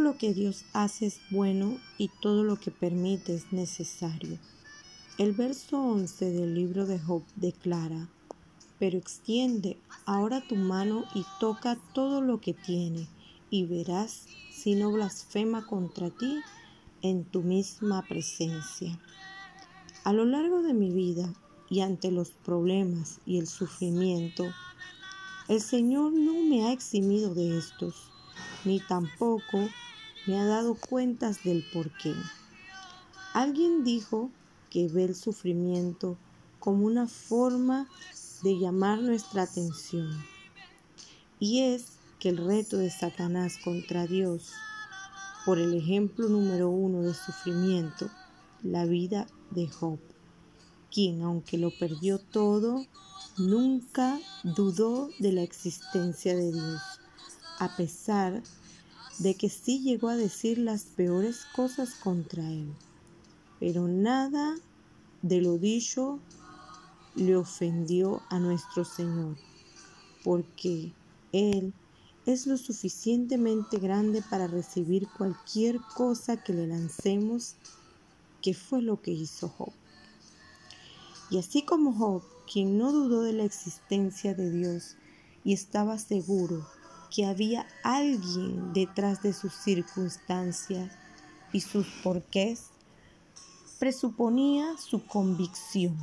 Lo que Dios hace es bueno y todo lo que permite es necesario. El verso 11 del libro de Job declara, pero extiende ahora tu mano y toca todo lo que tiene, y verás si no blasfema contra ti en tu misma presencia. A lo largo de mi vida y ante los problemas y el sufrimiento, el Señor no me ha eximido de estos, ni tampoco me ha dado cuentas del porqué. Alguien dijo que ve el sufrimiento como una forma de llamar nuestra atención. Y es que el reto de Satanás contra Dios, por el ejemplo número uno de sufrimiento, la vida de Job, quien aunque lo perdió todo, nunca dudó de la existencia de Dios, a pesar de que sí llegó a decir las peores cosas contra él. Pero nada de lo dicho le ofendió a nuestro Señor, porque Él es lo suficientemente grande para recibir cualquier cosa que le lancemos, que fue lo que hizo Job. Y así como Job, quien no dudó de la existencia de Dios y estaba seguro que había alguien detrás de sus circunstancias y sus porqués, presuponía su convicción.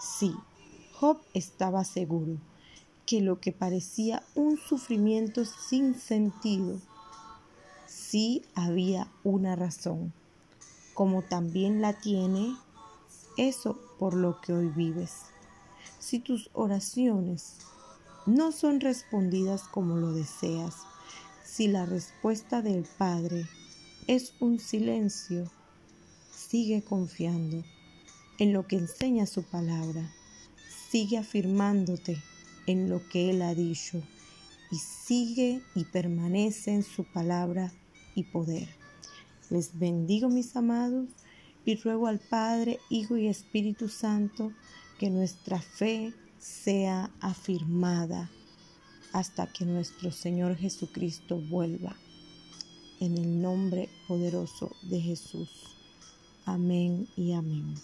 Sí, Job estaba seguro que lo que parecía un sufrimiento sin sentido, sí había una razón, como también la tiene eso por lo que hoy vives. Si tus oraciones no son respondidas como lo deseas, si la respuesta del Padre es un silencio, sigue confiando en lo que enseña su palabra. Sigue afirmándote en lo que Él ha dicho y sigue y permanece en su palabra y poder. Les bendigo mis amados y ruego al Padre, Hijo y Espíritu Santo que nuestra fe sea afirmada hasta que nuestro Señor Jesucristo vuelva. En el nombre poderoso de Jesús. Amén y amén.